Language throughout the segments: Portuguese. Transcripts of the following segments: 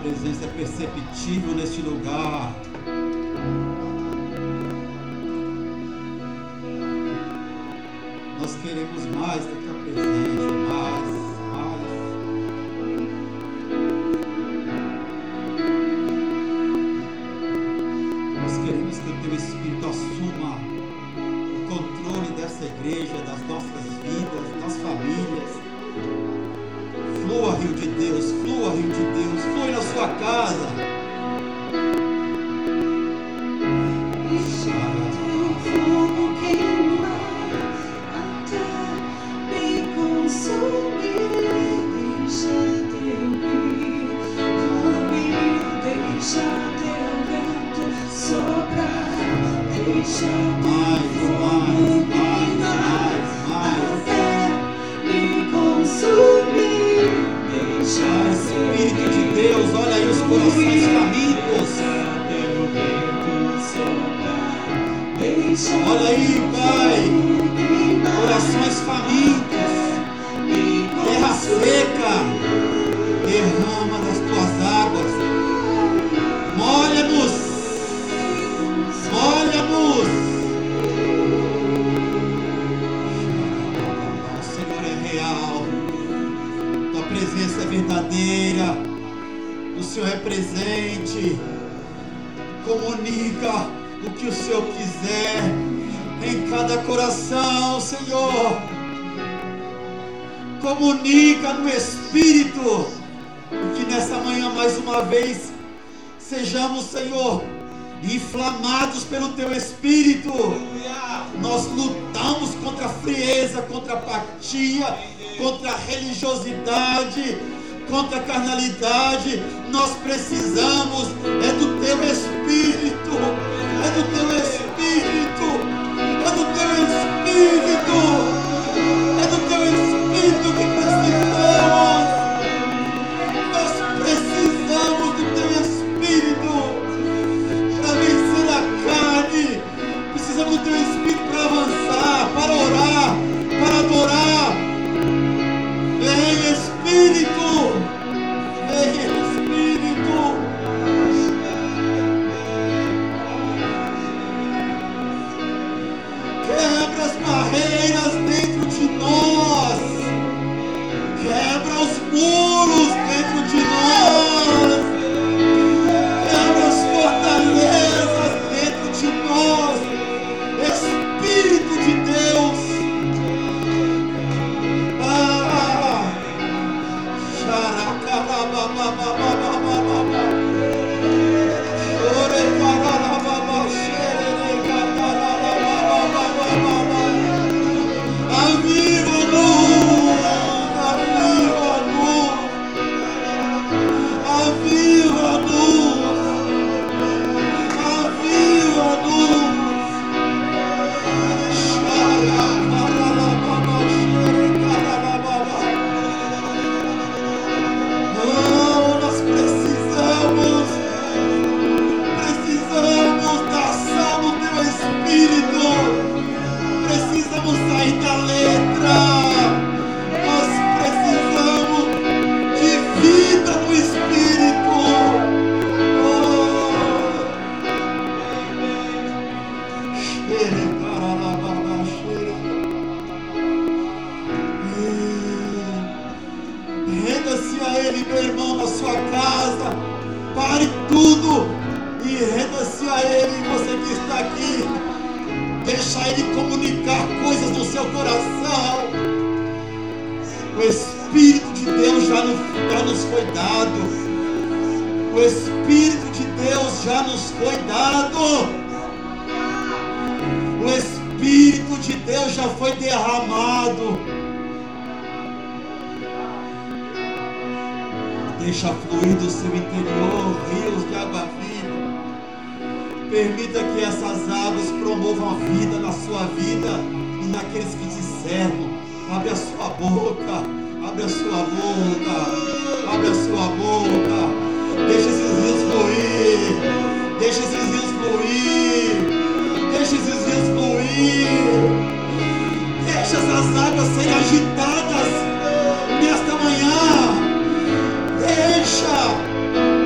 presença é perceptível neste lugar. Nós queremos mais da tua presença, contra a religiosidade, contra a carnalidade. Nós precisamos é do Teu Espírito, é do Teu Espírito, é do Teu Espírito, Espírito de Deus já nos foi dado. O Espírito de Deus já foi derramado. Deixa fluir do seu interior rios de água viva. Permita que essas águas promovam a vida na sua vida e naqueles que te cercam. Abre a sua boca, abre a sua boca, abre a sua boca. Deixa esses rios fluir. Deixa esses rios fluir. Deixa esses rios fluir. Deixa essas águas serem agitadas nesta manhã. Deixa.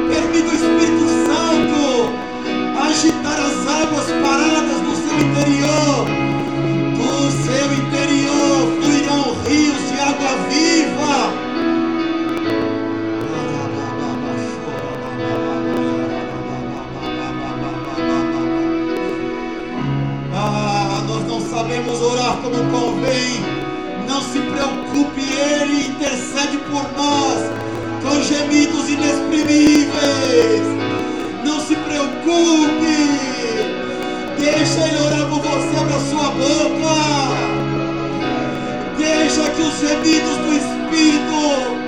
Permita o Espírito Santo agitar as águas paradas no seu interior. Do seu interior. como convém. Não se preocupe, Ele intercede por nós com gemidos inexprimíveis. Não se preocupe, deixa Ele orar por você, na sua boca. Deixa que os gemidos do Espírito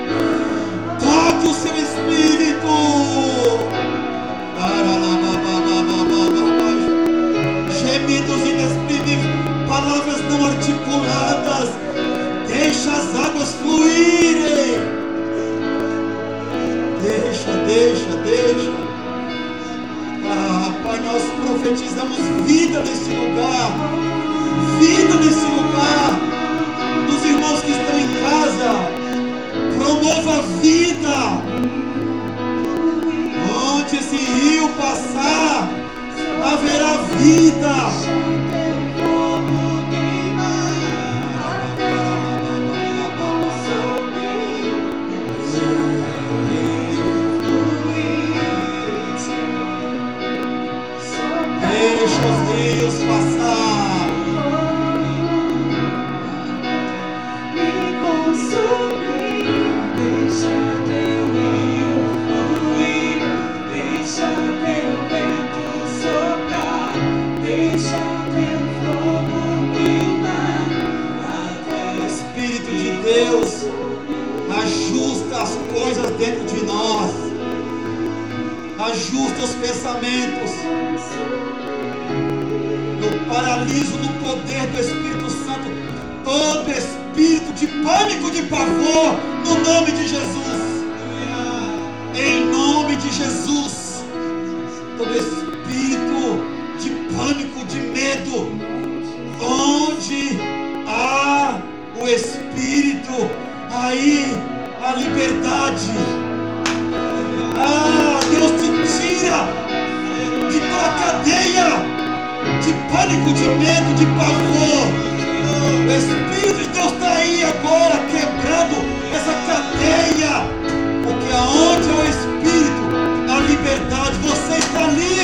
está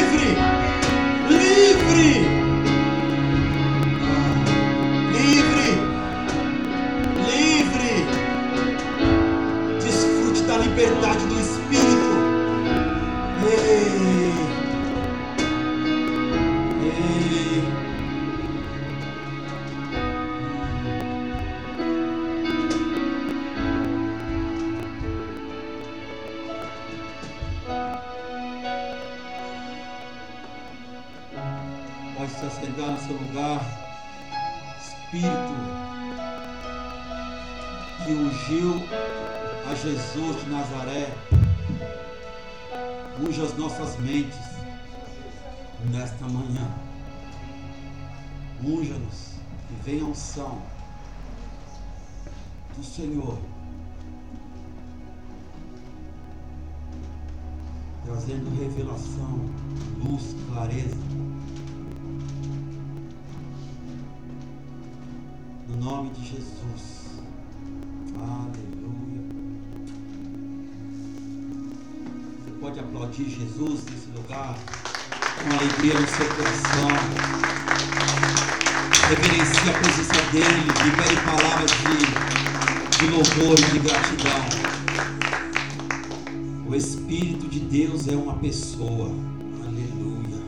Jesus nesse lugar com alegria no seu coração. Reverencie a presença dele, libere palavras de, de louvor e de gratidão. O Espírito de Deus é uma pessoa. Aleluia.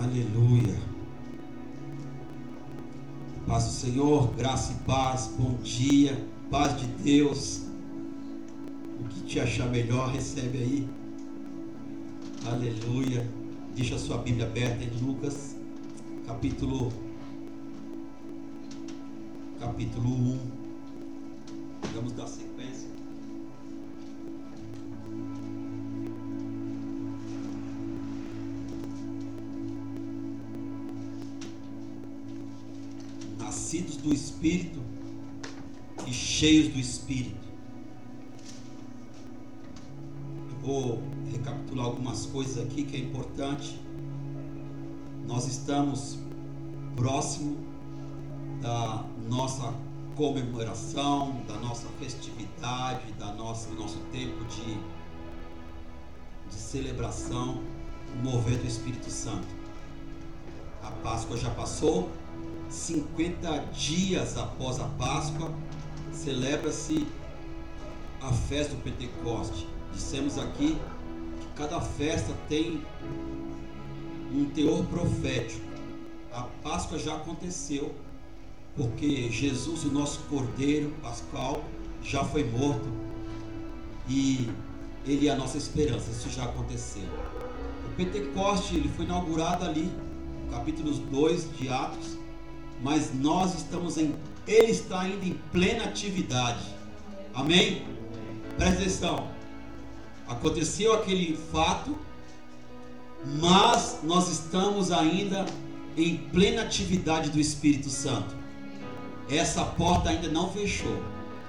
Aleluia. Paz do Senhor, graça e paz, bom dia, paz de Deus. Que te achar melhor, recebe aí. Aleluia. Deixa a sua Bíblia aberta em Lucas, capítulo capítulo 1. Vamos dar sequência. Nascidos do Espírito e cheios do Espírito. Coisas aqui que é importante. Nós estamos próximo da nossa comemoração, da nossa festividade, da nossa, do nosso tempo de, de celebração, mover do Espírito Santo. A Páscoa já passou, 50 dias após a Páscoa, celebra-se a festa do Pentecoste. Dissemos aqui cada festa tem um teor profético. A Páscoa já aconteceu, porque Jesus, o nosso Cordeiro Pascal, já foi morto e ele é a nossa esperança. Isso já aconteceu. O Pentecoste ele foi inaugurado ali, capítulos 2 de Atos, mas nós estamos em ele está ainda em plena atividade. Amém? Presta atenção. Aconteceu aquele fato, mas nós estamos ainda em plena atividade do Espírito Santo. Essa porta ainda não fechou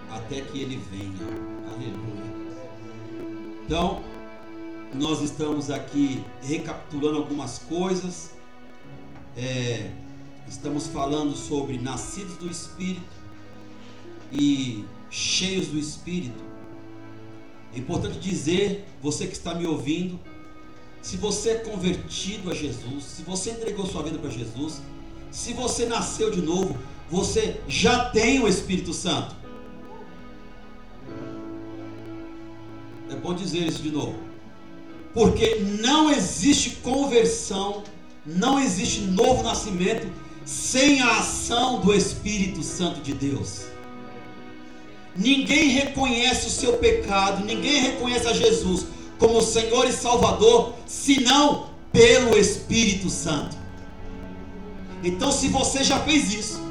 até que ele venha. Aleluia. Então, nós estamos aqui recapitulando algumas coisas. É, estamos falando sobre nascidos do Espírito e cheios do Espírito. Importante dizer, você que está me ouvindo, se você é convertido a Jesus, se você entregou sua vida para Jesus, se você nasceu de novo, você já tem o Espírito Santo. É bom dizer isso de novo. Porque não existe conversão, não existe novo nascimento sem a ação do Espírito Santo de Deus. Ninguém reconhece o seu pecado, ninguém reconhece a Jesus como Senhor e Salvador, senão pelo Espírito Santo. Então, se você já fez isso,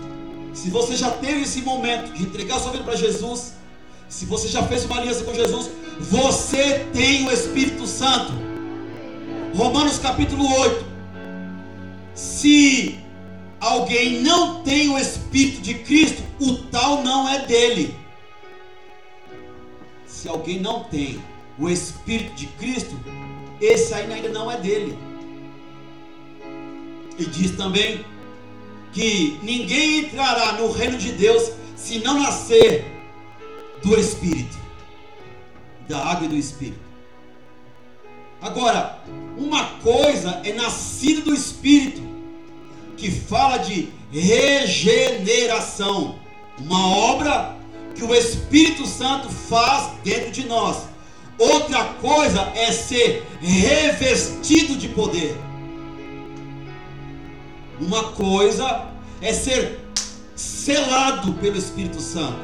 se você já teve esse momento de entregar sua vida para Jesus, se você já fez uma aliança com Jesus, você tem o Espírito Santo. Romanos capítulo 8. Se alguém não tem o Espírito de Cristo, o tal não é dele. Se alguém não tem o Espírito de Cristo, esse ainda não é dele. E diz também que ninguém entrará no reino de Deus se não nascer do Espírito, da água e do Espírito. Agora, uma coisa é nascido do Espírito, que fala de regeneração, uma obra que o Espírito Santo faz dentro de nós. Outra coisa é ser revestido de poder. Uma coisa é ser selado pelo Espírito Santo.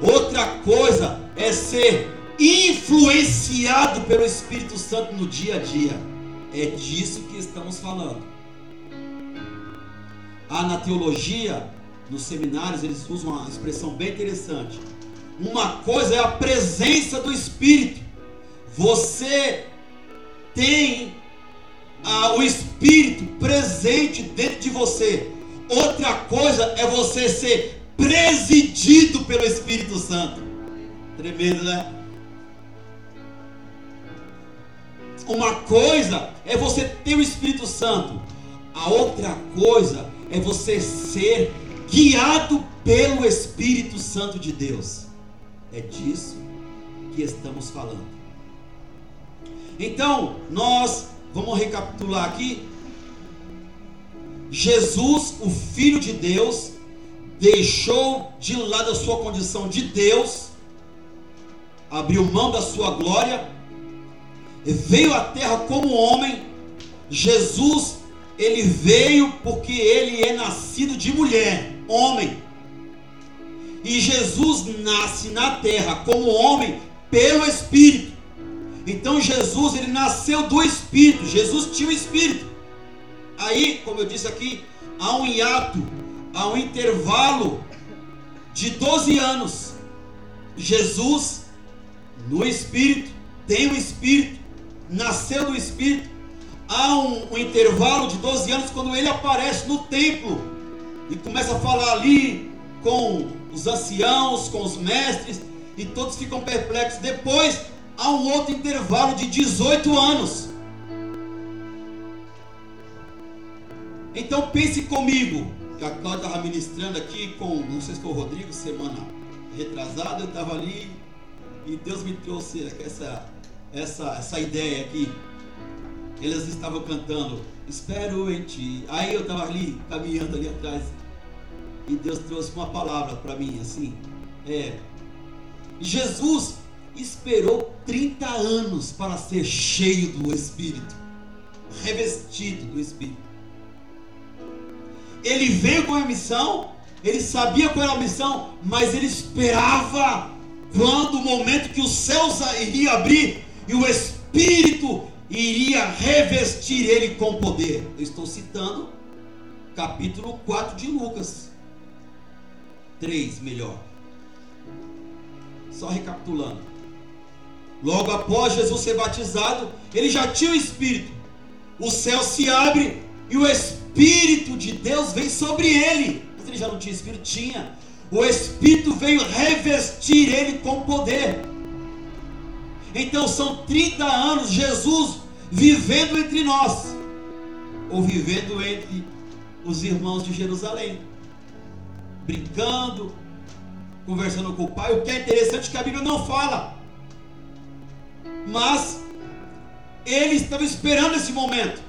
Outra coisa é ser influenciado pelo Espírito Santo no dia a dia. É disso que estamos falando. Há na teologia, nos seminários, eles usam uma expressão bem interessante. Uma coisa é a presença do Espírito. Você tem ah, o Espírito presente dentro de você. Outra coisa é você ser presidido pelo Espírito Santo. Tremendo, né? Uma coisa é você ter o Espírito Santo. A outra coisa é você ser guiado pelo Espírito Santo de Deus. É disso que estamos falando. Então, nós vamos recapitular aqui. Jesus, o Filho de Deus, deixou de lado a sua condição de Deus, abriu mão da sua glória, veio à terra como homem. Jesus, ele veio porque ele é nascido de mulher, homem. E Jesus nasce na terra como homem pelo Espírito. Então Jesus, ele nasceu do Espírito. Jesus tinha o Espírito. Aí, como eu disse aqui, há um hiato, há um intervalo de 12 anos. Jesus, no Espírito, tem o Espírito, nasceu do Espírito. Há um, um intervalo de 12 anos quando ele aparece no templo e começa a falar ali com os anciãos, com os mestres, e todos ficam perplexos. Depois há um outro intervalo de 18 anos. Então pense comigo. A Cláudia estava ministrando aqui com, não sei se foi o Rodrigo, semana retrasada, eu estava ali e Deus me trouxe essa, essa, essa ideia aqui. Eles estavam cantando, espero em ti. Aí eu estava ali, caminhando ali atrás. E Deus trouxe uma palavra para mim, assim. É. Jesus, esperou 30 anos para ser cheio do Espírito, revestido do Espírito. Ele veio com a missão, ele sabia qual era a missão, mas ele esperava quando o momento que os céus iria abrir e o Espírito iria revestir ele com poder. Eu estou citando capítulo 4 de Lucas. 3, melhor. Só recapitulando. Logo após Jesus ser batizado, ele já tinha o Espírito. O céu se abre e o Espírito de Deus vem sobre ele. Mas ele já não tinha Espírito? Tinha. O Espírito veio revestir ele com poder. Então são 30 anos Jesus vivendo entre nós, ou vivendo entre os irmãos de Jerusalém, brincando, conversando com o pai. O que é interessante é que a Bíblia não fala, mas ele estava esperando esse momento.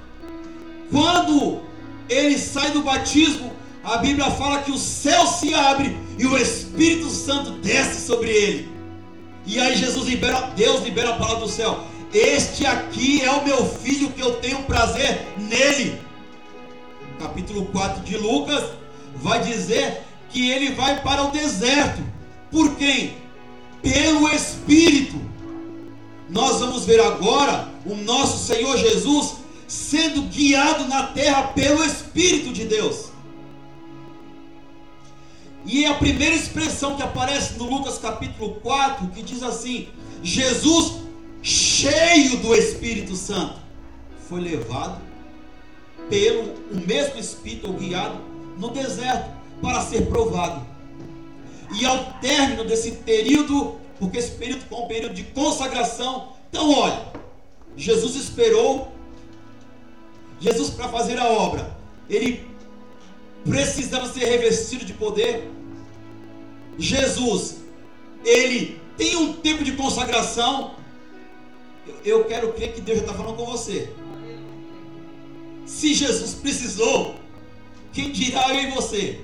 Quando ele sai do batismo, a Bíblia fala que o céu se abre e o Espírito Santo desce sobre ele. E aí Jesus libera, Deus libera a palavra do céu. Este aqui é o meu filho que eu tenho prazer nele. Capítulo 4 de Lucas vai dizer que ele vai para o deserto. Por quem? Pelo Espírito. Nós vamos ver agora o nosso Senhor Jesus sendo guiado na terra pelo Espírito de Deus. E é a primeira expressão que aparece no Lucas capítulo 4, que diz assim: Jesus cheio do Espírito Santo, foi levado pelo o mesmo Espírito ou guiado no deserto para ser provado. E ao término desse período, porque esse período foi um período de consagração, então olha, Jesus esperou, Jesus para fazer a obra, ele precisava ser revestido de poder. Jesus, ele tem um tempo de consagração, eu quero crer que Deus já está falando com você. Se Jesus precisou, quem dirá eu e você?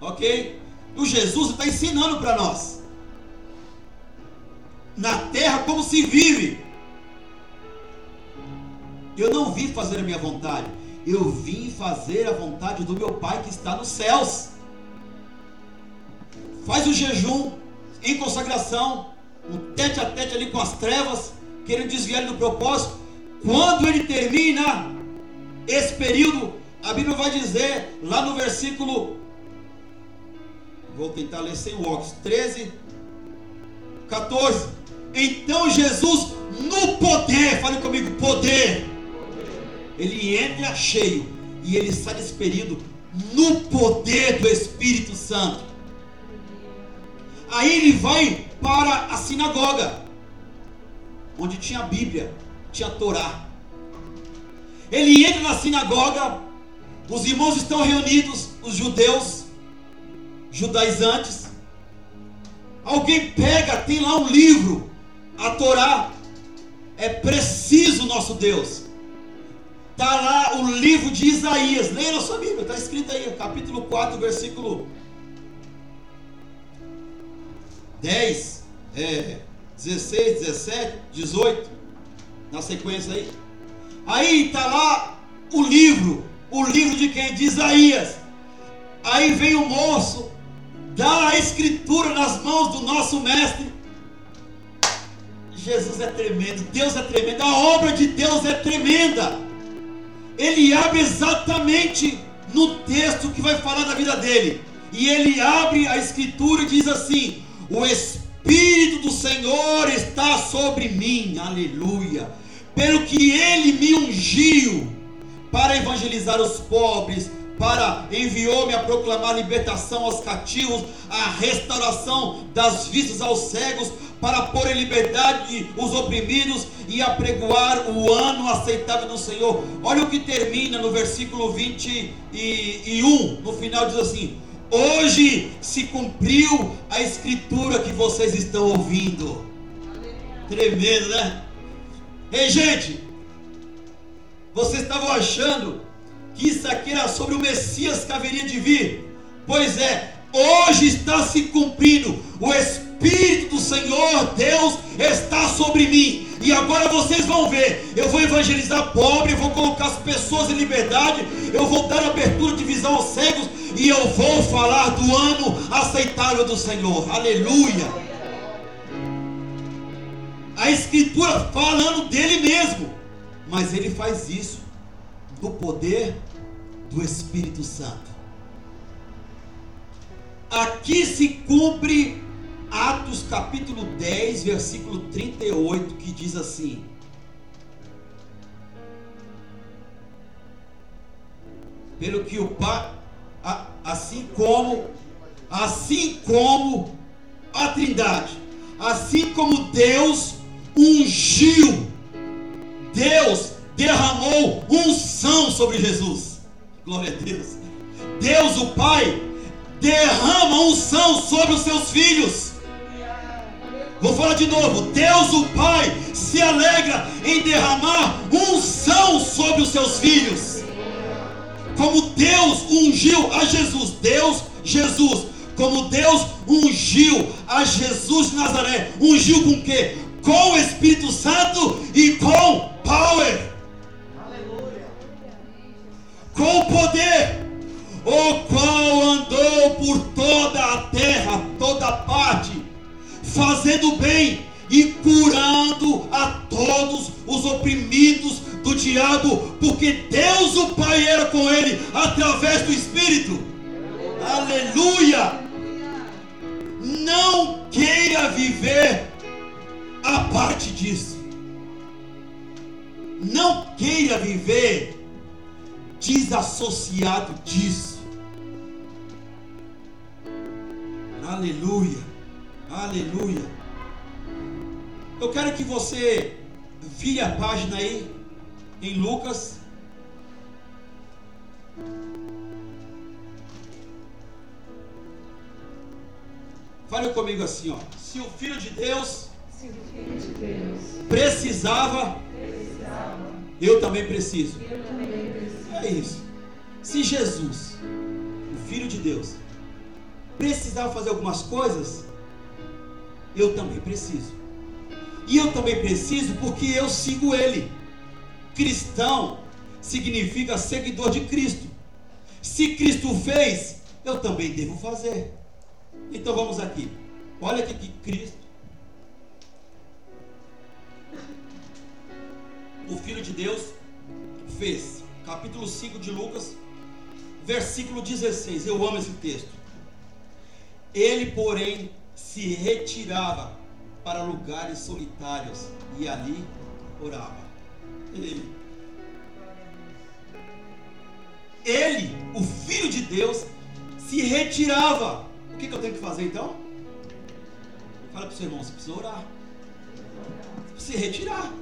Ok? O Jesus está ensinando para nós. Na terra como se vive. Eu não vim fazer a minha vontade. Eu vim fazer a vontade do meu Pai que está nos céus. Faz o jejum em consagração um tete a tete ali com as trevas, querendo desviar ele do propósito. Quando ele termina esse período, a Bíblia vai dizer lá no versículo, vou tentar ler sem o óculos, 13, 14. Então Jesus, no poder, fale comigo, poder, ele entra cheio e ele sai desse período no poder do Espírito Santo. Aí ele vai para a sinagoga, onde tinha a Bíblia, tinha a Torá. Ele entra na sinagoga, os irmãos estão reunidos, os judeus, judaizantes. Alguém pega, tem lá um livro, a Torá. É preciso nosso Deus. Está lá o livro de Isaías. Leia na sua Bíblia, está escrito aí, capítulo 4, versículo 10, é, 16, 17, 18, na sequência aí. Aí está lá o livro, o livro de quem? De Isaías. Aí vem o moço, dá a escritura nas mãos do nosso mestre. Jesus é tremendo, Deus é tremendo, a obra de Deus é tremenda. Ele abre exatamente no texto que vai falar da vida dele. E ele abre a escritura e diz assim: o Espírito do Senhor está sobre mim, aleluia. Pelo que ele me ungiu para evangelizar os pobres, para enviou-me a proclamar libertação aos cativos, a restauração das vistas aos cegos, para pôr em liberdade os oprimidos e apregoar o ano aceitável do Senhor. Olha o que termina no versículo 21, no final diz assim: Hoje se cumpriu a escritura que vocês estão ouvindo. Tremendo, né? Ei, gente, vocês estavam achando que isso aqui era sobre o Messias que haveria de vir? Pois é, hoje está se cumprindo. O Espírito do Senhor sobre mim. E agora vocês vão ver. Eu vou evangelizar pobre, eu vou colocar as pessoas em liberdade, eu vou dar abertura de visão aos cegos e eu vou falar do ano aceitável do Senhor. Aleluia. A escritura falando dele mesmo. Mas ele faz isso no poder do Espírito Santo. Aqui se cumpre Atos capítulo 10, versículo 38, que diz assim: Pelo que o Pai, assim como, assim como a Trindade, assim como Deus ungiu, Deus derramou unção sobre Jesus. Glória a Deus. Deus, o Pai, derrama unção sobre os seus filhos. Vou falar de novo. Deus, o Pai, se alegra em derramar unção sobre os seus filhos. Como Deus ungiu a Jesus, Deus, Jesus, como Deus ungiu a Jesus de Nazaré, ungiu com quê? Com o Espírito Santo e com power. Aleluia. Com poder o qual andou por toda a terra, toda parte, fazendo bem e curando a todos os oprimidos do diabo, porque Deus o Pai era com ele através do Espírito. Aleluia! Não queira viver a parte disso. Não queira viver desassociado disso. Aleluia. Aleluia. Eu quero que você vire a página aí em Lucas. Fale comigo assim, ó. Se o Filho de Deus, filho de Deus precisava, precisava, eu também preciso. eu também preciso. É isso. Se Jesus, o Filho de Deus, precisava fazer algumas coisas, eu também preciso. E eu também preciso porque eu sigo Ele. Cristão significa seguidor de Cristo. Se Cristo fez, eu também devo fazer. Então vamos aqui. Olha que Cristo, o Filho de Deus, fez. Capítulo 5 de Lucas, versículo 16. Eu amo esse texto. Ele, porém, se retirava para lugares solitários e ali orava. Ele, ele, o Filho de Deus, se retirava. O que, que eu tenho que fazer então? Fala para o seu irmão, você precisa orar. Você precisa se retirar.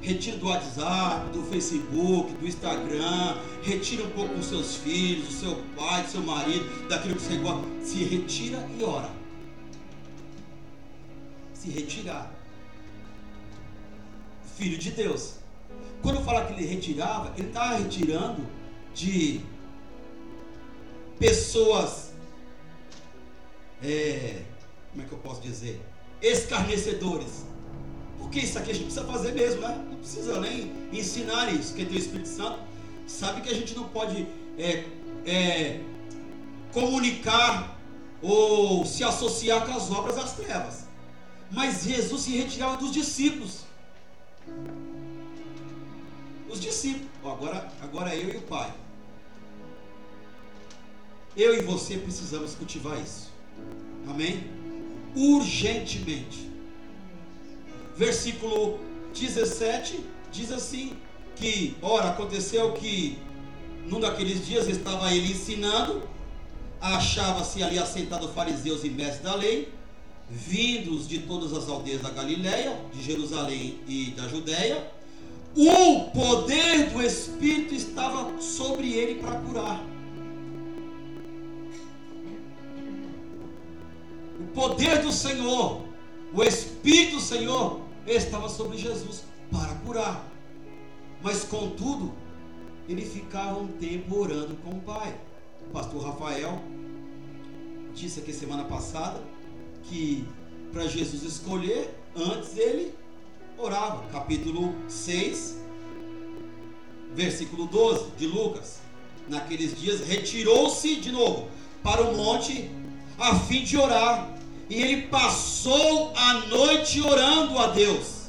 Retira do WhatsApp, do Facebook, do Instagram. Retira um pouco os seus filhos, do seu pai, do seu marido, daquilo que você gosta. Se retira e ora. Se retirar. Filho de Deus. Quando fala que ele retirava, ele estava retirando de pessoas. é, como é que eu posso dizer? Escarnecedores. Porque isso aqui a gente precisa fazer mesmo, né? Não precisa nem ensinar isso. Quem tem o Espírito Santo sabe que a gente não pode é, é, comunicar ou se associar com as obras das trevas. Mas Jesus se retirava dos discípulos. Os discípulos. Ó, Agora, agora eu e o Pai. Eu e você precisamos cultivar isso. Amém? Urgentemente. Versículo 17 diz assim: que, ora, aconteceu que num daqueles dias estava ele ensinando, achava-se ali assentado fariseus e mestres da lei, vindos de todas as aldeias da Galiléia, de Jerusalém e da Judéia. O poder do Espírito estava sobre ele para curar. O poder do Senhor, o Espírito do Senhor estava sobre Jesus para curar. Mas contudo, ele ficava um tempo orando com o Pai. O pastor Rafael disse aqui semana passada que para Jesus escolher, antes ele orava. Capítulo 6, versículo 12 de Lucas. Naqueles dias retirou-se de novo para o monte a fim de orar. E ele passou a noite orando a Deus.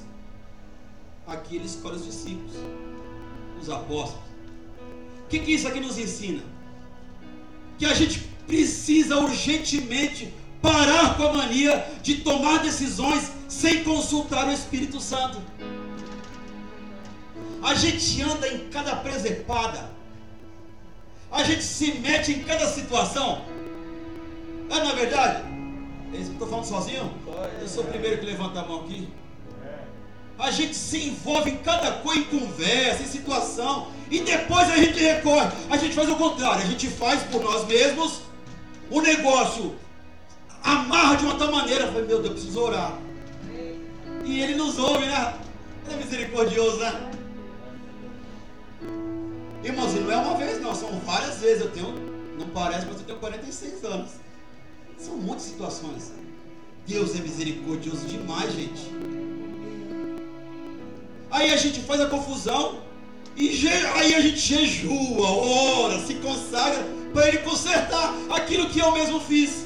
Aqui ele escolhe os discípulos, os apóstolos. O que, que isso aqui nos ensina? Que a gente precisa urgentemente parar com a mania de tomar decisões sem consultar o Espírito Santo. A gente anda em cada presepada, a gente se mete em cada situação. É na é verdade? Estou falando sozinho? Eu sou o primeiro que levanta a mão aqui. A gente se envolve em cada coisa, em conversa, em situação, e depois a gente recorre. A gente faz o contrário, a gente faz por nós mesmos o negócio amarra de uma tal maneira. Eu falei, meu Deus, eu preciso orar. E ele nos ouve, né? Ele é misericordioso, né? Irmãos, não é uma vez, não, são várias vezes. Eu tenho, não parece, mas eu tenho 46 anos. São muitas situações. Deus é misericordioso demais, gente. Aí a gente faz a confusão. E aí a gente jejua, ora, se consagra para ele consertar aquilo que eu mesmo fiz.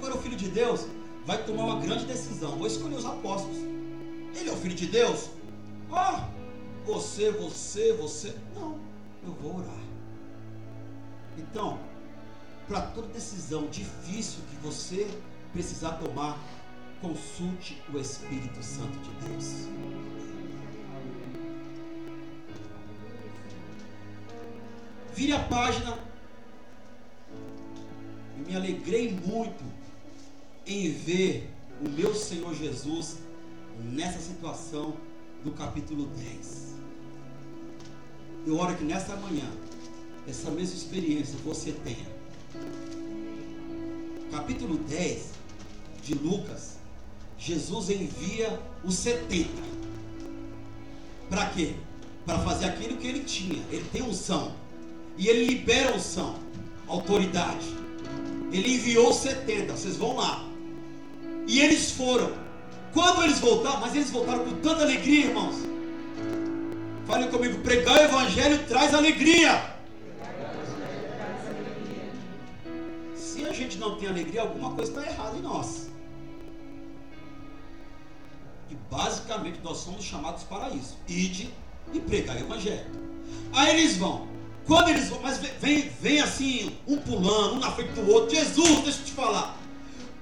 Agora o Filho de Deus vai tomar uma grande decisão. Vou escolher os apóstolos. Ele é o Filho de Deus? Ah, você, você, você. Não, eu vou orar. Então, para toda decisão difícil que você precisar tomar, consulte o Espírito Santo de Deus. Vire a página. E me alegrei muito em ver o meu Senhor Jesus nessa situação do capítulo 10. Eu oro que nesta manhã, essa mesma experiência você tenha. Capítulo 10 de Lucas, Jesus envia os 70. Para quê? Para fazer aquilo que ele tinha. Ele tem unção. E ele libera unção, autoridade. Ele enviou 70. Vocês vão lá. E eles foram. Quando eles voltaram, mas eles voltaram com tanta alegria, irmãos. Fale comigo, pregar o evangelho traz alegria. Se a gente não tem alegria, alguma coisa está errada em nós. E basicamente nós somos chamados para isso. Ide e pregar o evangelho. Aí eles vão. Quando eles vão, mas vem, vem assim, um pulando, um na frente do outro. Jesus, deixa eu te falar.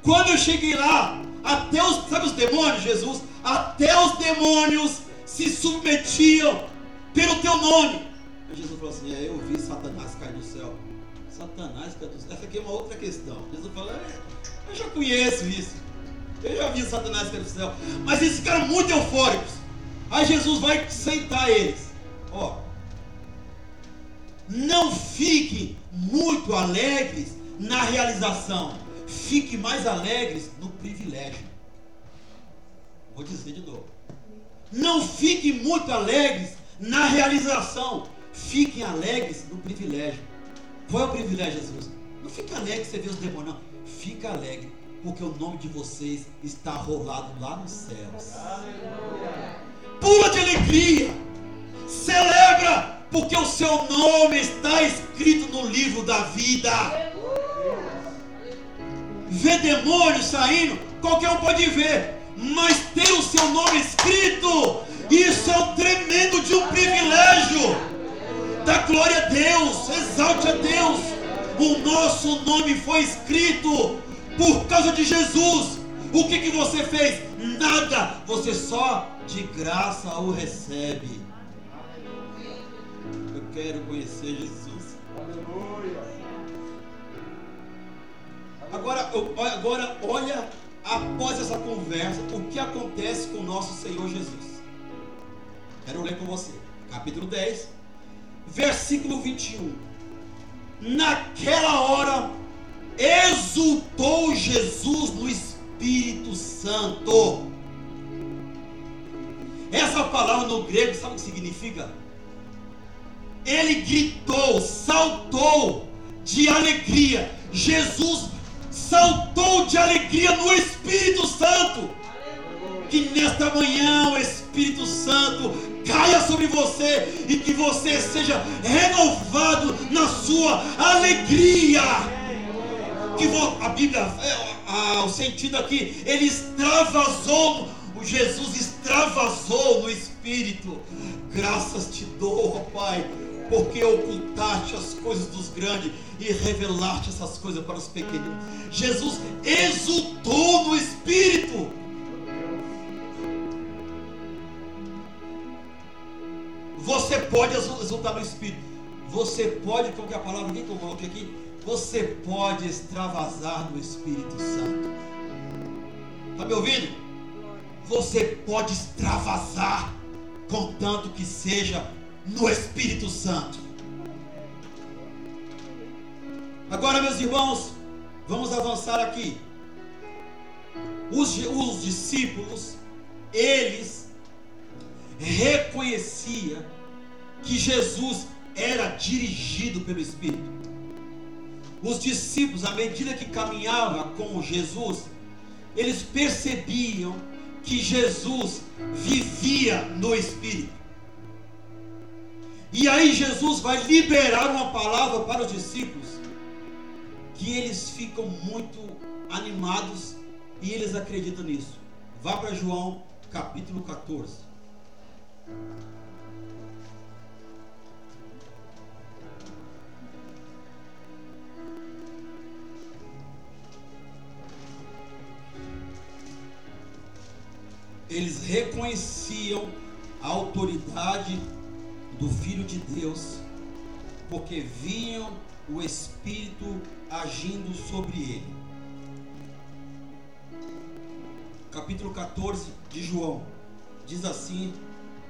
Quando eu cheguei lá, até os, sabe os demônios, Jesus? Até os demônios se submetiam pelo teu nome. Aí Jesus falou assim: é, eu vi Satanás cair do céu. Satanás cair do céu. Essa aqui é uma outra questão. Jesus falou: é, eu já conheço isso. Eu já vi Satanás cair do céu. Mas eles ficaram muito eufóricos. Aí Jesus vai sentar eles. Ó. Não fiquem muito alegres na realização. Fique mais alegres no privilégio. Vou dizer de novo. Não fiquem muito alegres na realização. Fiquem alegres no privilégio. Qual é o privilégio, Jesus? Não fique alegre você vê os demônios, não. Fica alegre, porque o nome de vocês está rolado lá nos céus. Pula de alegria. Celebra, porque o seu nome está escrito no livro da vida ver demônios saindo, qualquer um pode ver, mas ter o seu nome escrito, isso é um tremendo de um privilégio. Da glória a Deus, exalte a Deus. O nosso nome foi escrito por causa de Jesus. O que, que você fez? Nada, você só de graça o recebe. Eu quero conhecer Jesus. Agora, agora olha após essa conversa o que acontece com o nosso Senhor Jesus. Quero ler com você. Capítulo 10, versículo 21. Naquela hora exultou Jesus no Espírito Santo. Essa palavra no grego, sabe o que significa? Ele gritou, saltou de alegria. Jesus saltou de alegria no Espírito Santo. Que nesta manhã o Espírito Santo caia sobre você e que você seja renovado na sua alegria. Que a Bíblia, é, o sentido aqui, ele extravasou, o Jesus extravasou no Espírito. Graças te dou, Pai, porque ocultaste as coisas dos grandes e revelaste essas coisas para os pequeninos. Jesus exultou no Espírito. Você pode exultar no Espírito. Você pode, qual que é a palavra que eu coloquei aqui? Você pode extravasar no Espírito Santo. Está me ouvindo? Você pode extravasar, contanto que seja no Espírito Santo. Agora, meus irmãos, vamos avançar aqui. Os, os discípulos, eles reconheciam que Jesus era dirigido pelo Espírito. Os discípulos, à medida que caminhavam com Jesus, eles percebiam que Jesus vivia no Espírito. E aí Jesus vai liberar uma palavra para os discípulos que eles ficam muito animados e eles acreditam nisso. Vá para João capítulo 14. Eles reconheciam a autoridade do Filho de Deus, porque viam o Espírito agindo sobre ele. Capítulo 14 de João diz assim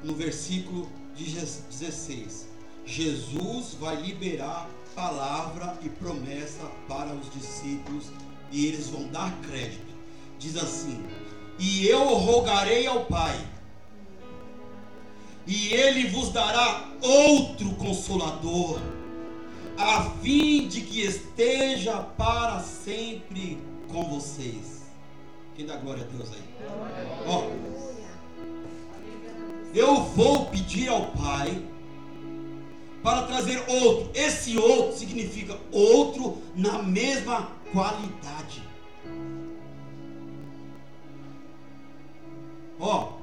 no versículo 16: Jesus vai liberar palavra e promessa para os discípulos e eles vão dar crédito. Diz assim: E eu rogarei ao Pai, e ele vos dará outro consolador, a fim de que esteja para sempre com vocês. Quem dá glória a Deus aí? Ó, eu vou pedir ao Pai para trazer outro. Esse outro significa outro na mesma qualidade. Ó,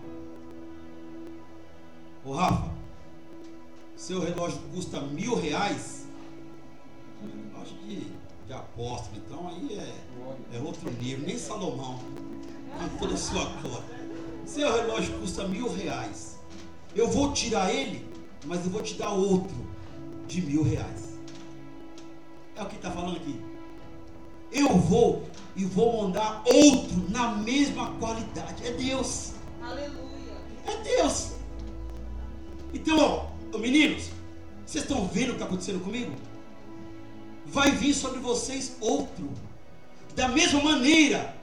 ô Rafa, seu relógio custa mil reais. Acho que de aposta, então aí é, é outro nível, nem Salomão, com toda a sua glória. Seu relógio custa mil reais. Eu vou tirar ele, mas eu vou te dar outro de mil reais. É o que está falando aqui. Eu vou e vou mandar outro na mesma qualidade. É Deus. Aleluia. É Deus. Então, ó, meninos, vocês estão vendo o que está acontecendo comigo? Vai vir sobre vocês outro. Da mesma maneira.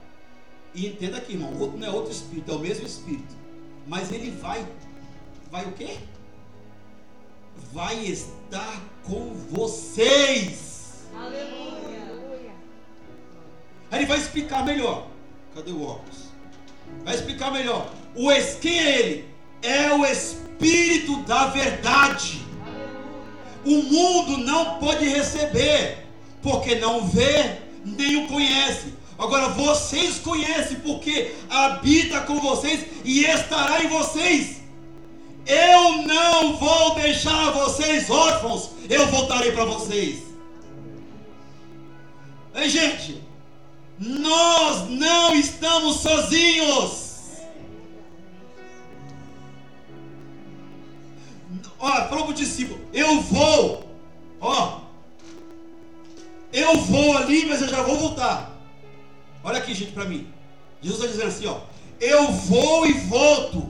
E entenda aqui, irmão, outro não é outro espírito, é o mesmo espírito. Mas ele vai vai o quê? Vai estar com vocês. Aleluia. Aí ele vai explicar melhor. Cadê o óculos? Vai explicar melhor. O es, quem é ele? É o Espírito da verdade. O mundo não pode receber, porque não vê, nem o conhece. Agora vocês conhecem, porque habita com vocês e estará em vocês. Eu não vou deixar vocês órfãos, eu voltarei para vocês. Ei, gente, nós não estamos sozinhos. Olha, falou para o discípulo: Eu vou, ó, eu vou ali, mas eu já vou voltar. Olha aqui, gente, para mim. Jesus está dizendo assim: ó, Eu vou e volto.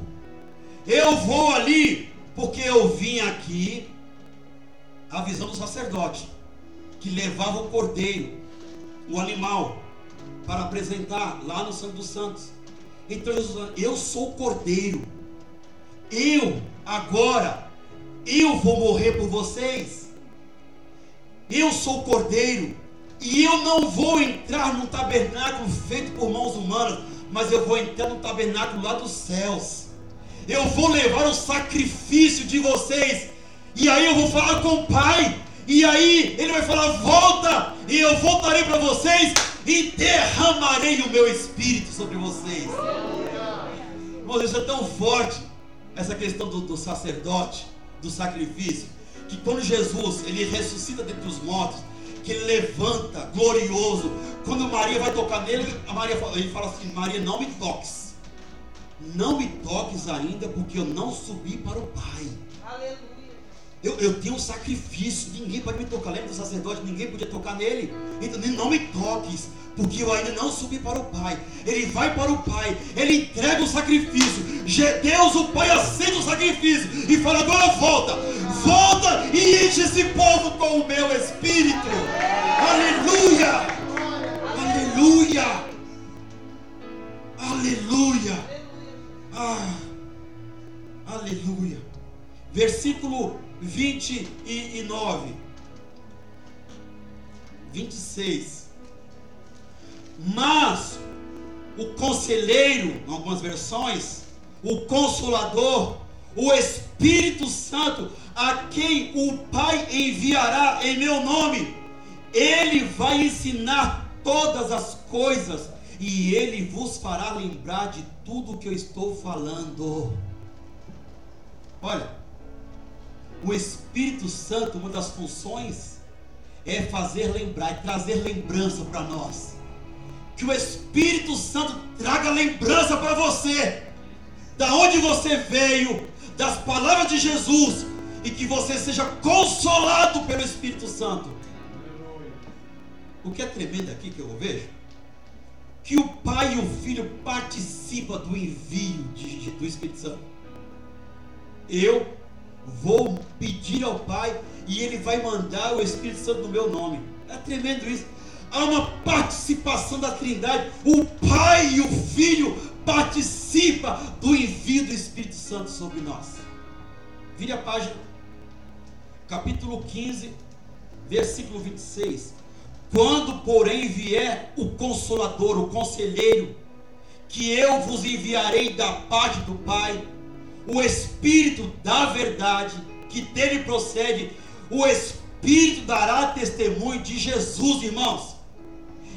Eu vou ali porque eu vim aqui a visão do sacerdote que levava o cordeiro, o animal, para apresentar lá no Santo dos Santos. Então Jesus, eu sou o cordeiro. Eu agora eu vou morrer por vocês. Eu sou o cordeiro e eu não vou entrar num tabernáculo feito por mãos humanas, mas eu vou entrar no tabernáculo lá dos céus. Eu vou levar o sacrifício de vocês. E aí eu vou falar com o Pai. E aí ele vai falar: volta, e eu voltarei para vocês e derramarei o meu espírito sobre vocês. Irmãos, isso é tão forte, essa questão do, do sacerdote, do sacrifício, que quando Jesus ele ressuscita dentre os mortos, que ele levanta glorioso. Quando Maria vai tocar nele, a Maria, ele fala assim: Maria, não me toques. Não me toques ainda, porque eu não subi para o Pai. Aleluia. Eu, eu tenho um sacrifício, ninguém pode me tocar. Lembra do sacerdote? Ninguém podia tocar nele. Então, não me toques, porque eu ainda não subi para o Pai. Ele vai para o Pai, ele entrega o sacrifício. Deus, o Pai, acende o sacrifício e fala: agora volta, volta e enche esse povo com o meu espírito. Aleluia! Aleluia! Aleluia! Ah, aleluia! Versículo 29. 26. Mas o conselheiro, em algumas versões, o consolador, o Espírito Santo, a quem o Pai enviará em meu nome, ele vai ensinar todas as coisas e ele vos fará lembrar de tudo que eu estou falando. Olha, o Espírito Santo, uma das funções é fazer lembrar, é trazer lembrança para nós. Que o Espírito Santo traga lembrança para você, da onde você veio, das palavras de Jesus, e que você seja consolado pelo Espírito Santo. O que é tremendo aqui que eu vejo, que o Pai e o Filho participam do envio de, do Espírito Santo. Eu vou pedir ao Pai e Ele vai mandar o Espírito Santo no meu nome. É tremendo isso. Há uma participação da Trindade. O Pai e o Filho participam do envio do Espírito Santo sobre nós. Vire a página, capítulo 15, versículo 26. Quando, porém, vier o Consolador, o Conselheiro, que eu vos enviarei da parte do Pai, o Espírito da verdade, que dele procede, o Espírito dará testemunho de Jesus, irmãos.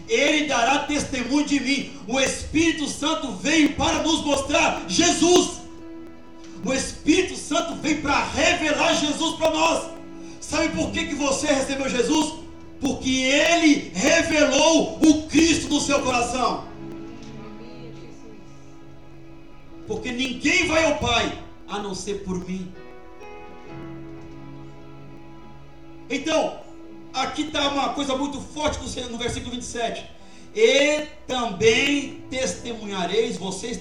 Ele dará testemunho de mim. O Espírito Santo veio para nos mostrar Jesus. O Espírito Santo veio para revelar Jesus para nós. Sabe por que, que você recebeu Jesus? Porque ele revelou o Cristo no seu coração. Porque ninguém vai ao Pai a não ser por mim. Então, aqui está uma coisa muito forte no versículo 27. E também testemunhareis, vocês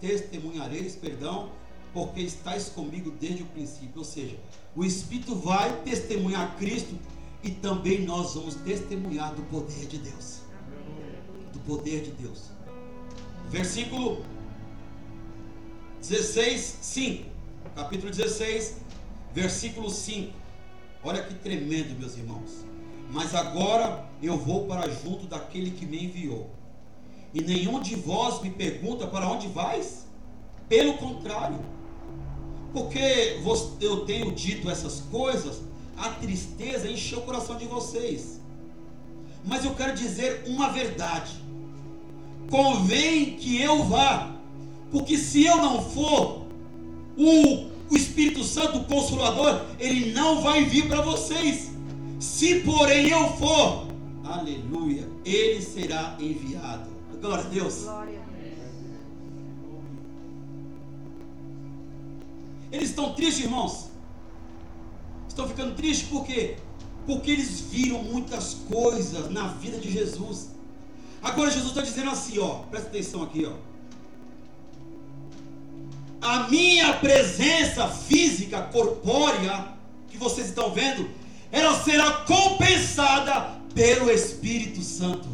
testemunhareis, perdão, porque estáis comigo desde o princípio. Ou seja, o Espírito vai testemunhar Cristo e também nós vamos testemunhar do poder de Deus. Do poder de Deus. Versículo 16, 5. Capítulo 16, versículo 5. Olha que tremendo, meus irmãos. Mas agora eu vou para junto daquele que me enviou. E nenhum de vós me pergunta para onde vais? Pelo contrário, porque eu tenho dito essas coisas, a tristeza encheu o coração de vocês. Mas eu quero dizer uma verdade: convém que eu vá, porque se eu não for, o, o Espírito Santo, o Consolador, ele não vai vir para vocês. Se porém eu for, aleluia, ele será enviado. Glória a Deus. Glória a Deus. Eles estão tristes, irmãos. Estão ficando tristes por quê? Porque eles viram muitas coisas na vida de Jesus. Agora Jesus está dizendo assim, ó, presta atenção aqui, ó a minha presença física, corpórea, que vocês estão vendo, ela será compensada pelo Espírito Santo.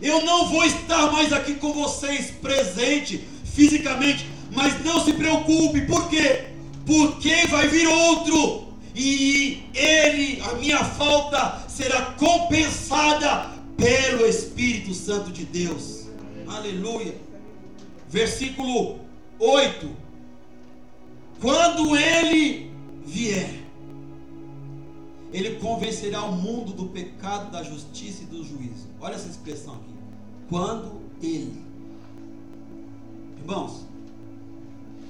Eu não vou estar mais aqui com vocês presente fisicamente, mas não se preocupe, por quê? Porque vai vir outro e ele, a minha falta será compensada pelo Espírito Santo de Deus. Aleluia. Versículo 8. Quando ele vier, ele convencerá o mundo do pecado, da justiça e do juízo. Olha essa expressão aqui. Quando ele. Irmãos,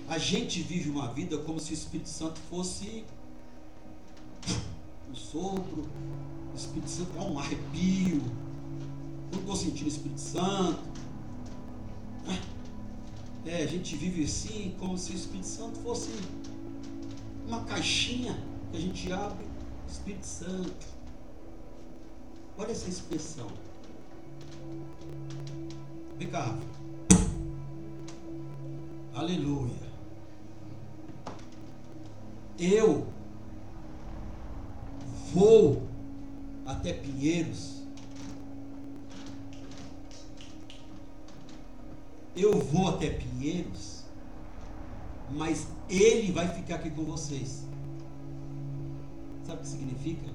a gente vive uma vida como se o Espírito Santo fosse um sopro, o Espírito Santo é um arrepio. Não estou sentindo o Espírito Santo. É, a gente vive assim como se o Espírito Santo fosse uma caixinha que a gente abre Espírito Santo. Olha essa expressão. Vem cá. Aleluia. Eu vou até Pinheiros. Eu vou até Pinheiros, mas ele vai ficar aqui com vocês. Sabe o que significa?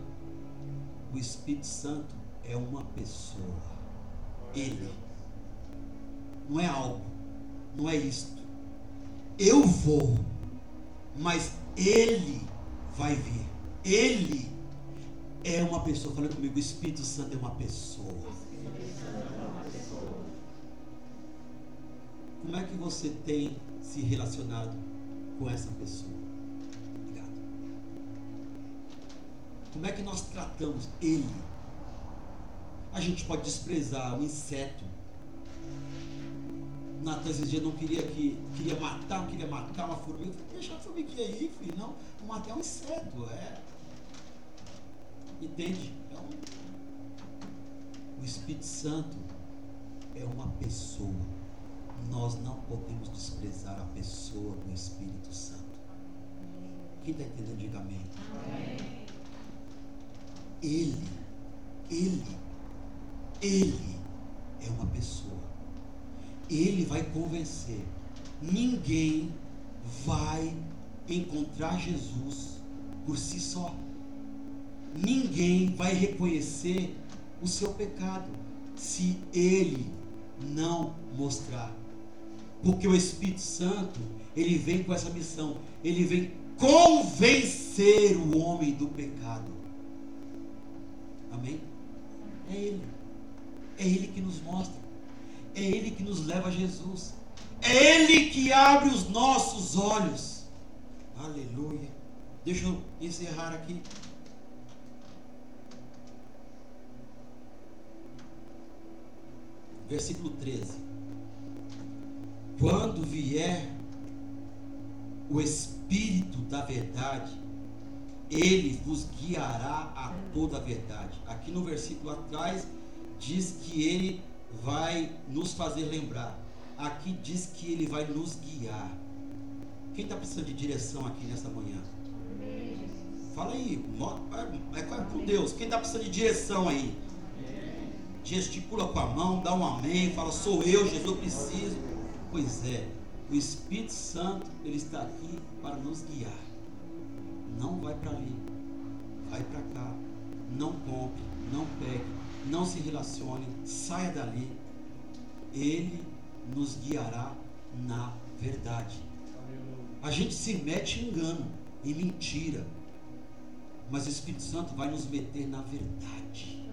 O Espírito Santo é uma pessoa. Ele. Não é algo. Não é isto. Eu vou, mas ele vai vir. Ele é uma pessoa. Fala comigo, o Espírito Santo é uma pessoa. Como é que você tem se relacionado com essa pessoa? Como é que nós tratamos ele? A gente pode desprezar um inseto. Natan esses dias não queria que queria matar, queria matar uma formiga. Deixa a formiguinha aí, filho. Não, matar é um inseto, é. Entende? É. O Espírito Santo é uma pessoa. Nós não podemos desprezar a pessoa do Espírito Santo. Quem está entendendo, diga amém. amém. Ele, ele, ele é uma pessoa. Ele vai convencer. Ninguém vai encontrar Jesus por si só. Ninguém vai reconhecer o seu pecado se ele não mostrar. Porque o Espírito Santo, ele vem com essa missão. Ele vem convencer o homem do pecado. Amém? É Ele. É Ele que nos mostra. É Ele que nos leva a Jesus. É Ele que abre os nossos olhos. Aleluia. Deixa eu encerrar aqui. Versículo 13. Quando vier o Espírito da Verdade, ele vos guiará a toda a verdade. Aqui no versículo atrás diz que ele vai nos fazer lembrar. Aqui diz que ele vai nos guiar. Quem está precisando de direção aqui nessa manhã? Fala aí, é, é com Deus. Quem está precisando de direção aí? Gesticula com a mão, dá um amém, fala, sou eu, Jesus, eu preciso. Pois é, o Espírito Santo, ele está aqui para nos guiar. Não vai para ali, vai para cá. Não compre, não pegue, não se relacione, saia dali. Ele nos guiará na verdade. A gente se mete em engano, em mentira. Mas o Espírito Santo vai nos meter na verdade.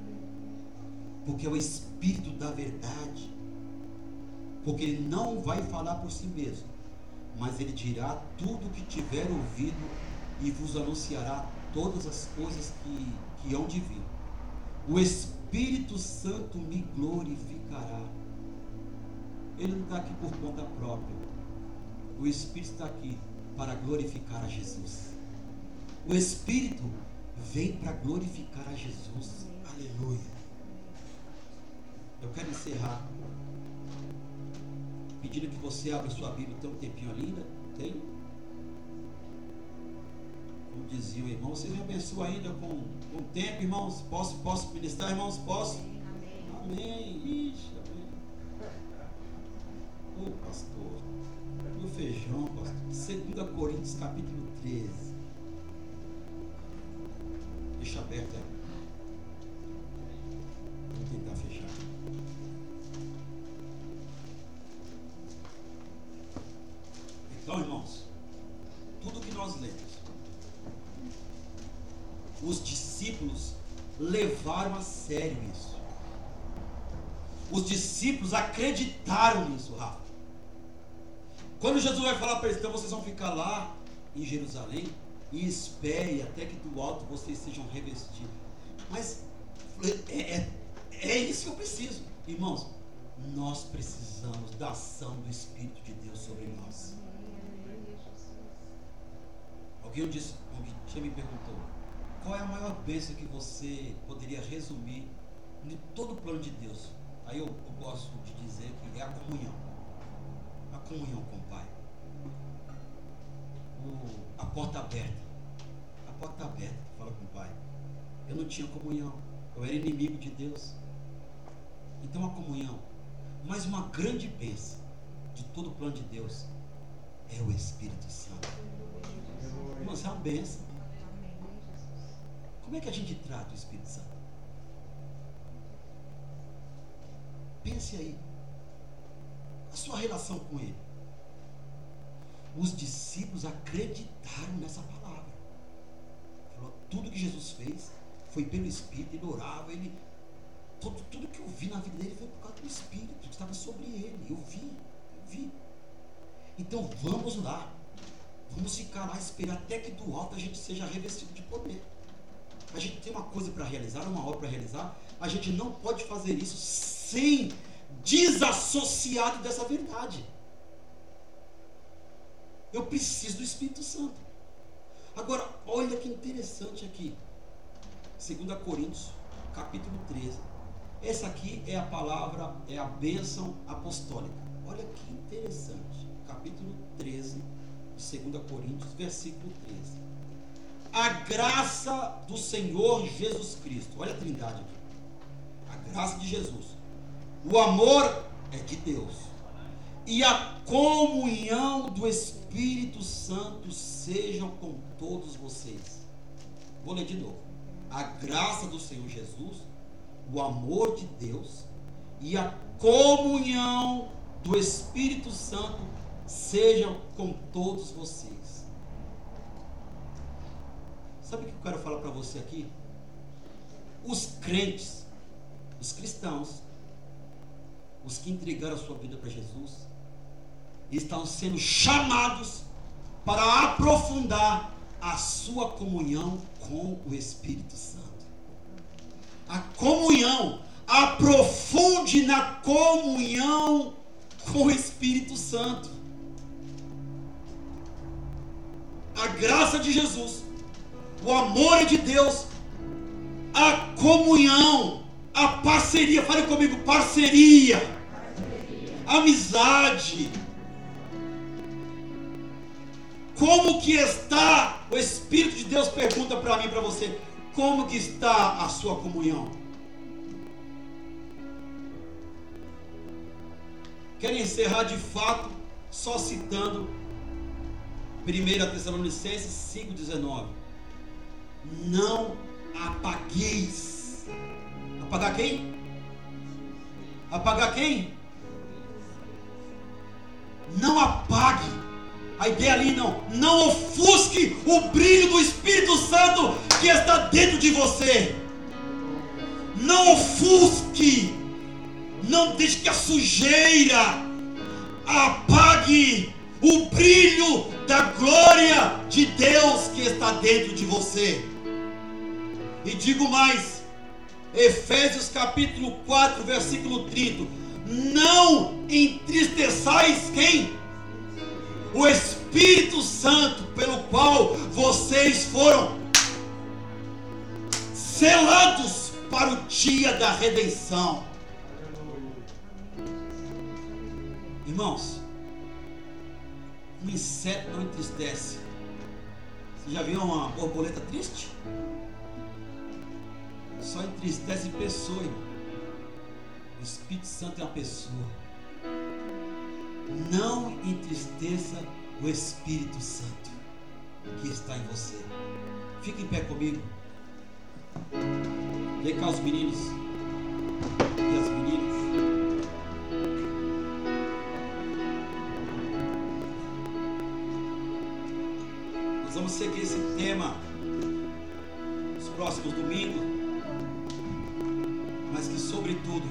Porque é o Espírito da verdade. Porque ele não vai falar por si mesmo, mas ele dirá tudo o que tiver ouvido e vos anunciará todas as coisas que, que hão de vir. O Espírito Santo me glorificará. Ele não está aqui por conta própria. O Espírito está aqui para glorificar a Jesus. O Espírito vem para glorificar a Jesus. Aleluia. Eu quero encerrar pedindo que você abra sua Bíblia. Tem um tempinho ali ainda? Tem? como dizia o irmão, você me abençoa ainda com, com tempo, irmãos. Posso, posso ministrar, irmãos? Posso? Amém. amém. Ixi, amém. Ô pastor, o feijão, pastor. 2 Coríntios capítulo 13. Deixa aberto aí. Vou tentar fechar. Sério isso. Os discípulos acreditaram nisso, Rafa. Quando Jesus vai falar para eles, então vocês vão ficar lá em Jerusalém e espere até que do alto vocês sejam revestidos. Mas é, é, é isso que eu preciso. Irmãos, nós precisamos da ação do Espírito de Deus sobre nós. Alguém disse, alguém me perguntou, qual é a maior bênção que você poderia resumir de todo o plano de Deus? Aí eu, eu gosto de dizer que é a comunhão. A comunhão com o Pai. O, a porta aberta. A porta aberta, fala com o Pai. Eu não tinha comunhão. Eu era inimigo de Deus. Então a comunhão. Mas uma grande bênção de todo o plano de Deus é o Espírito Santo. Irmãos, é uma bênção. Como é que a gente trata o Espírito Santo? Pense aí. A sua relação com ele. Os discípulos acreditaram nessa palavra. Falou, tudo que Jesus fez foi pelo Espírito, ele orava, ele. Tudo, tudo que eu vi na vida dele foi por causa do Espírito que estava sobre ele. Eu vi, eu vi. Então vamos lá. Vamos ficar lá esperar até que do alto a gente seja revestido de poder a gente tem uma coisa para realizar, uma obra para realizar, a gente não pode fazer isso sem desassociado dessa verdade. Eu preciso do Espírito Santo. Agora, olha que interessante aqui. 2 Coríntios, capítulo 13. Essa aqui é a palavra, é a bênção apostólica. Olha que interessante. Capítulo 13, 2 Coríntios, versículo 13 a graça do Senhor Jesus Cristo. Olha a trindade aqui. A graça de Jesus. O amor é de Deus. E a comunhão do Espírito Santo sejam com todos vocês. Vou ler de novo. A graça do Senhor Jesus, o amor de Deus e a comunhão do Espírito Santo sejam com todos vocês. Sabe o que eu quero falar para você aqui? Os crentes, os cristãos, os que entregaram a sua vida para Jesus, estão sendo chamados para aprofundar a sua comunhão com o Espírito Santo. A comunhão, aprofunde na comunhão com o Espírito Santo. A graça de Jesus o amor de Deus, a comunhão, a parceria. Fale comigo, parceria, parceria. amizade. Como que está? O Espírito de Deus pergunta para mim, para você, como que está a sua comunhão? Quero encerrar de fato só citando 1 Tessalonicenses 5,19 não apagueis. Apagar quem? Apagar quem? Não apague. A ideia ali não, não ofusque o brilho do Espírito Santo que está dentro de você. Não ofusque. Não deixe que a sujeira apague o brilho da glória de Deus que está dentro de você. E digo mais, Efésios capítulo 4, versículo 30. Não entristeçais quem? O Espírito Santo, pelo qual vocês foram selados para o dia da redenção. Irmãos, um inseto não entristece. Você já viu uma borboleta triste? Só entristece pessoa, irmão. O Espírito Santo é uma pessoa. Não entristeça o Espírito Santo que está em você. Fique em pé comigo. Vem cá os meninos e as meninas. Nós vamos seguir esse tema nos próximos domingos. Mas que, sobretudo,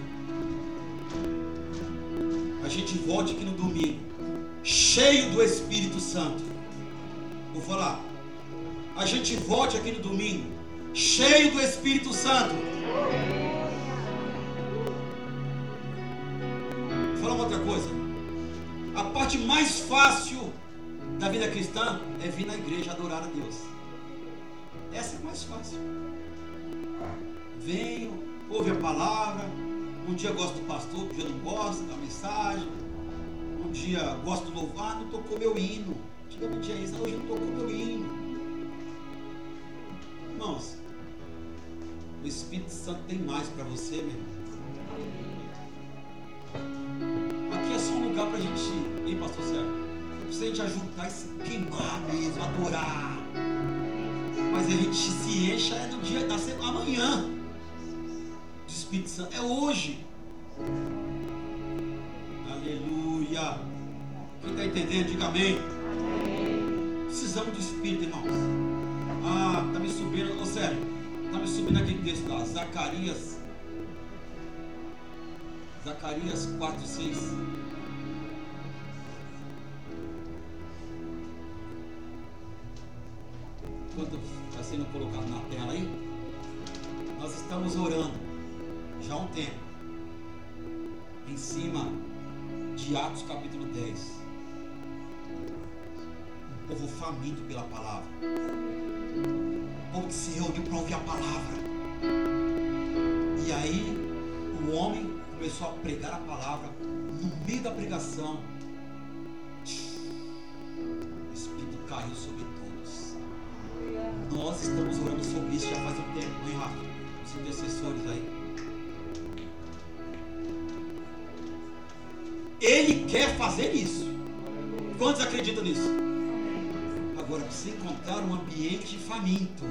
a gente volte aqui no domingo cheio do Espírito Santo. Vou falar. A gente volte aqui no domingo cheio do Espírito Santo. Vou falar uma outra coisa. A parte mais fácil da vida cristã é vir na igreja adorar a Deus. Essa é mais fácil. Venho, ouve a palavra. Um dia gosto do pastor, um dia não gosto da mensagem. Um dia gosto do louvar, não tocou meu hino. Antigamente é isso, hoje não tocou meu hino. Irmãos, o Espírito Santo tem mais para você, meu irmão. Aqui é só um lugar para a gente, hein, pastor Sérgio? Precisa a gente ajudar e se queimar mesmo, adorar. Mas a gente se encha é no dia da semana, amanhã. Espírito Santo. É hoje. Aleluia. Quem está entendendo, diga amém. Precisamos do Espírito, irmãos. Ah, está me subindo, ô sério, está me subindo aquele texto lá, Zacarias. Zacarias 4, 6. Enquanto está sendo colocado na tela aí, nós estamos orando já há um tempo em cima de Atos capítulo 10. Um povo faminto pela palavra. Um povo que se reuniu para ouvir a palavra. E aí o homem começou a pregar a palavra. No meio da pregação, o Espírito caiu sobre todos. Nós estamos orando sobre isso já faz um tempo, hein, Rafa? Os intercessores aí. Ele quer fazer isso. Quantos acreditam nisso? Agora precisa encontrar um ambiente faminto,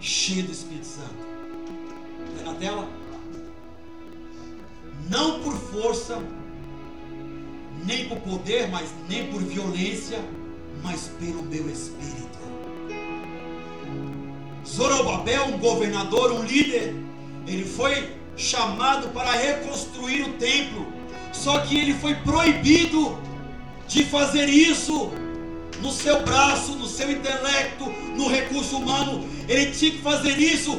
cheio do Espírito Santo. Está na tela? Não por força, nem por poder, mas nem por violência, mas pelo meu Espírito. Zorobabel, um governador, um líder, ele foi chamado para reconstruir o templo. Só que ele foi proibido de fazer isso no seu braço, no seu intelecto, no recurso humano. Ele tinha que fazer isso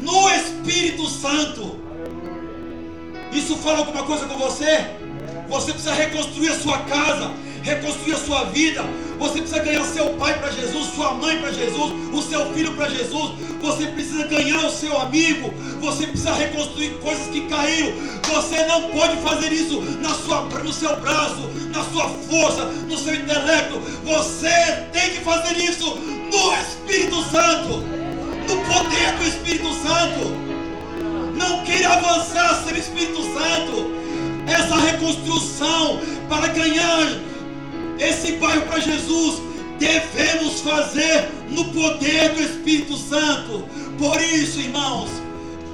no Espírito Santo. Isso fala alguma coisa com você? Você precisa reconstruir a sua casa, reconstruir a sua vida. Você precisa ganhar seu pai para Jesus, sua mãe para Jesus, o seu filho para Jesus. Você precisa ganhar o seu amigo. Você precisa reconstruir coisas que caíram. Você não pode fazer isso na sua, no seu braço, na sua força, no seu intelecto. Você tem que fazer isso no Espírito Santo, no poder do Espírito Santo. Não queira avançar sem o Espírito Santo. Essa reconstrução para ganhar esse bairro para Jesus, devemos fazer no poder do Espírito Santo. Por isso, irmãos,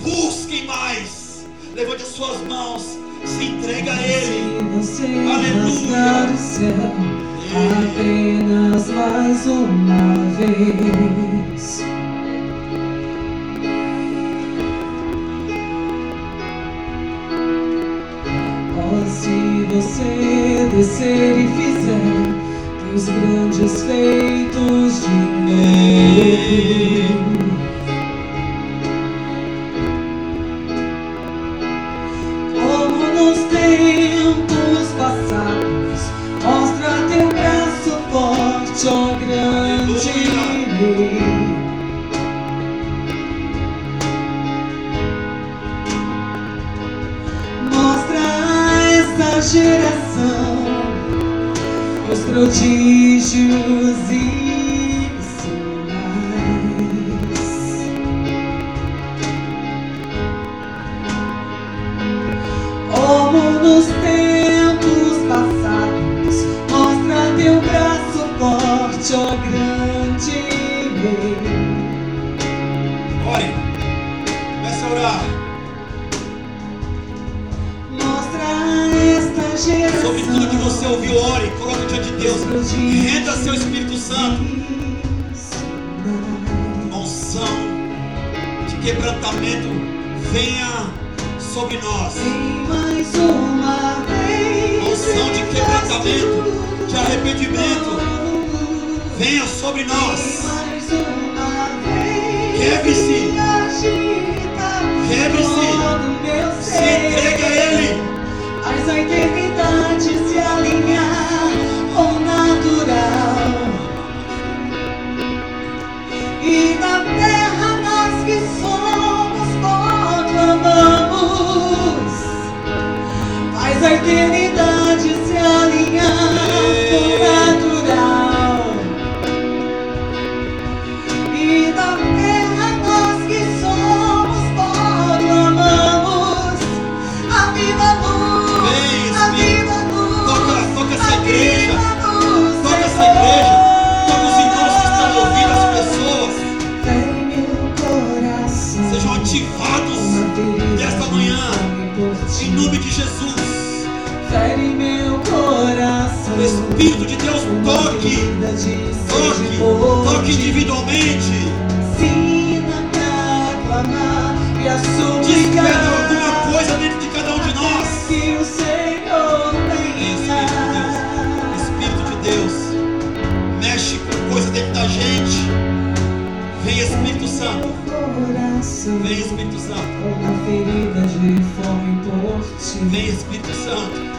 busquem mais. Levante as suas mãos, se entrega a Ele. Se céu apenas mais uma vez. Oh, se você descer e fizer teus grandes feitos de novo. e na terra nós que somos proclamamos. Paz, harmonia. É toque, toque, toque individualmente. Desperta alguma coisa dentro de cada um de nós. Que o Senhor Espírito de Deus, mexe com coisa dentro da gente. Vem Espírito Santo. Vem Espírito Santo. Vem Espírito Santo.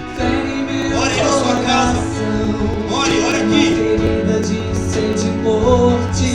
Olha, ore aqui. Querida de sede por ti.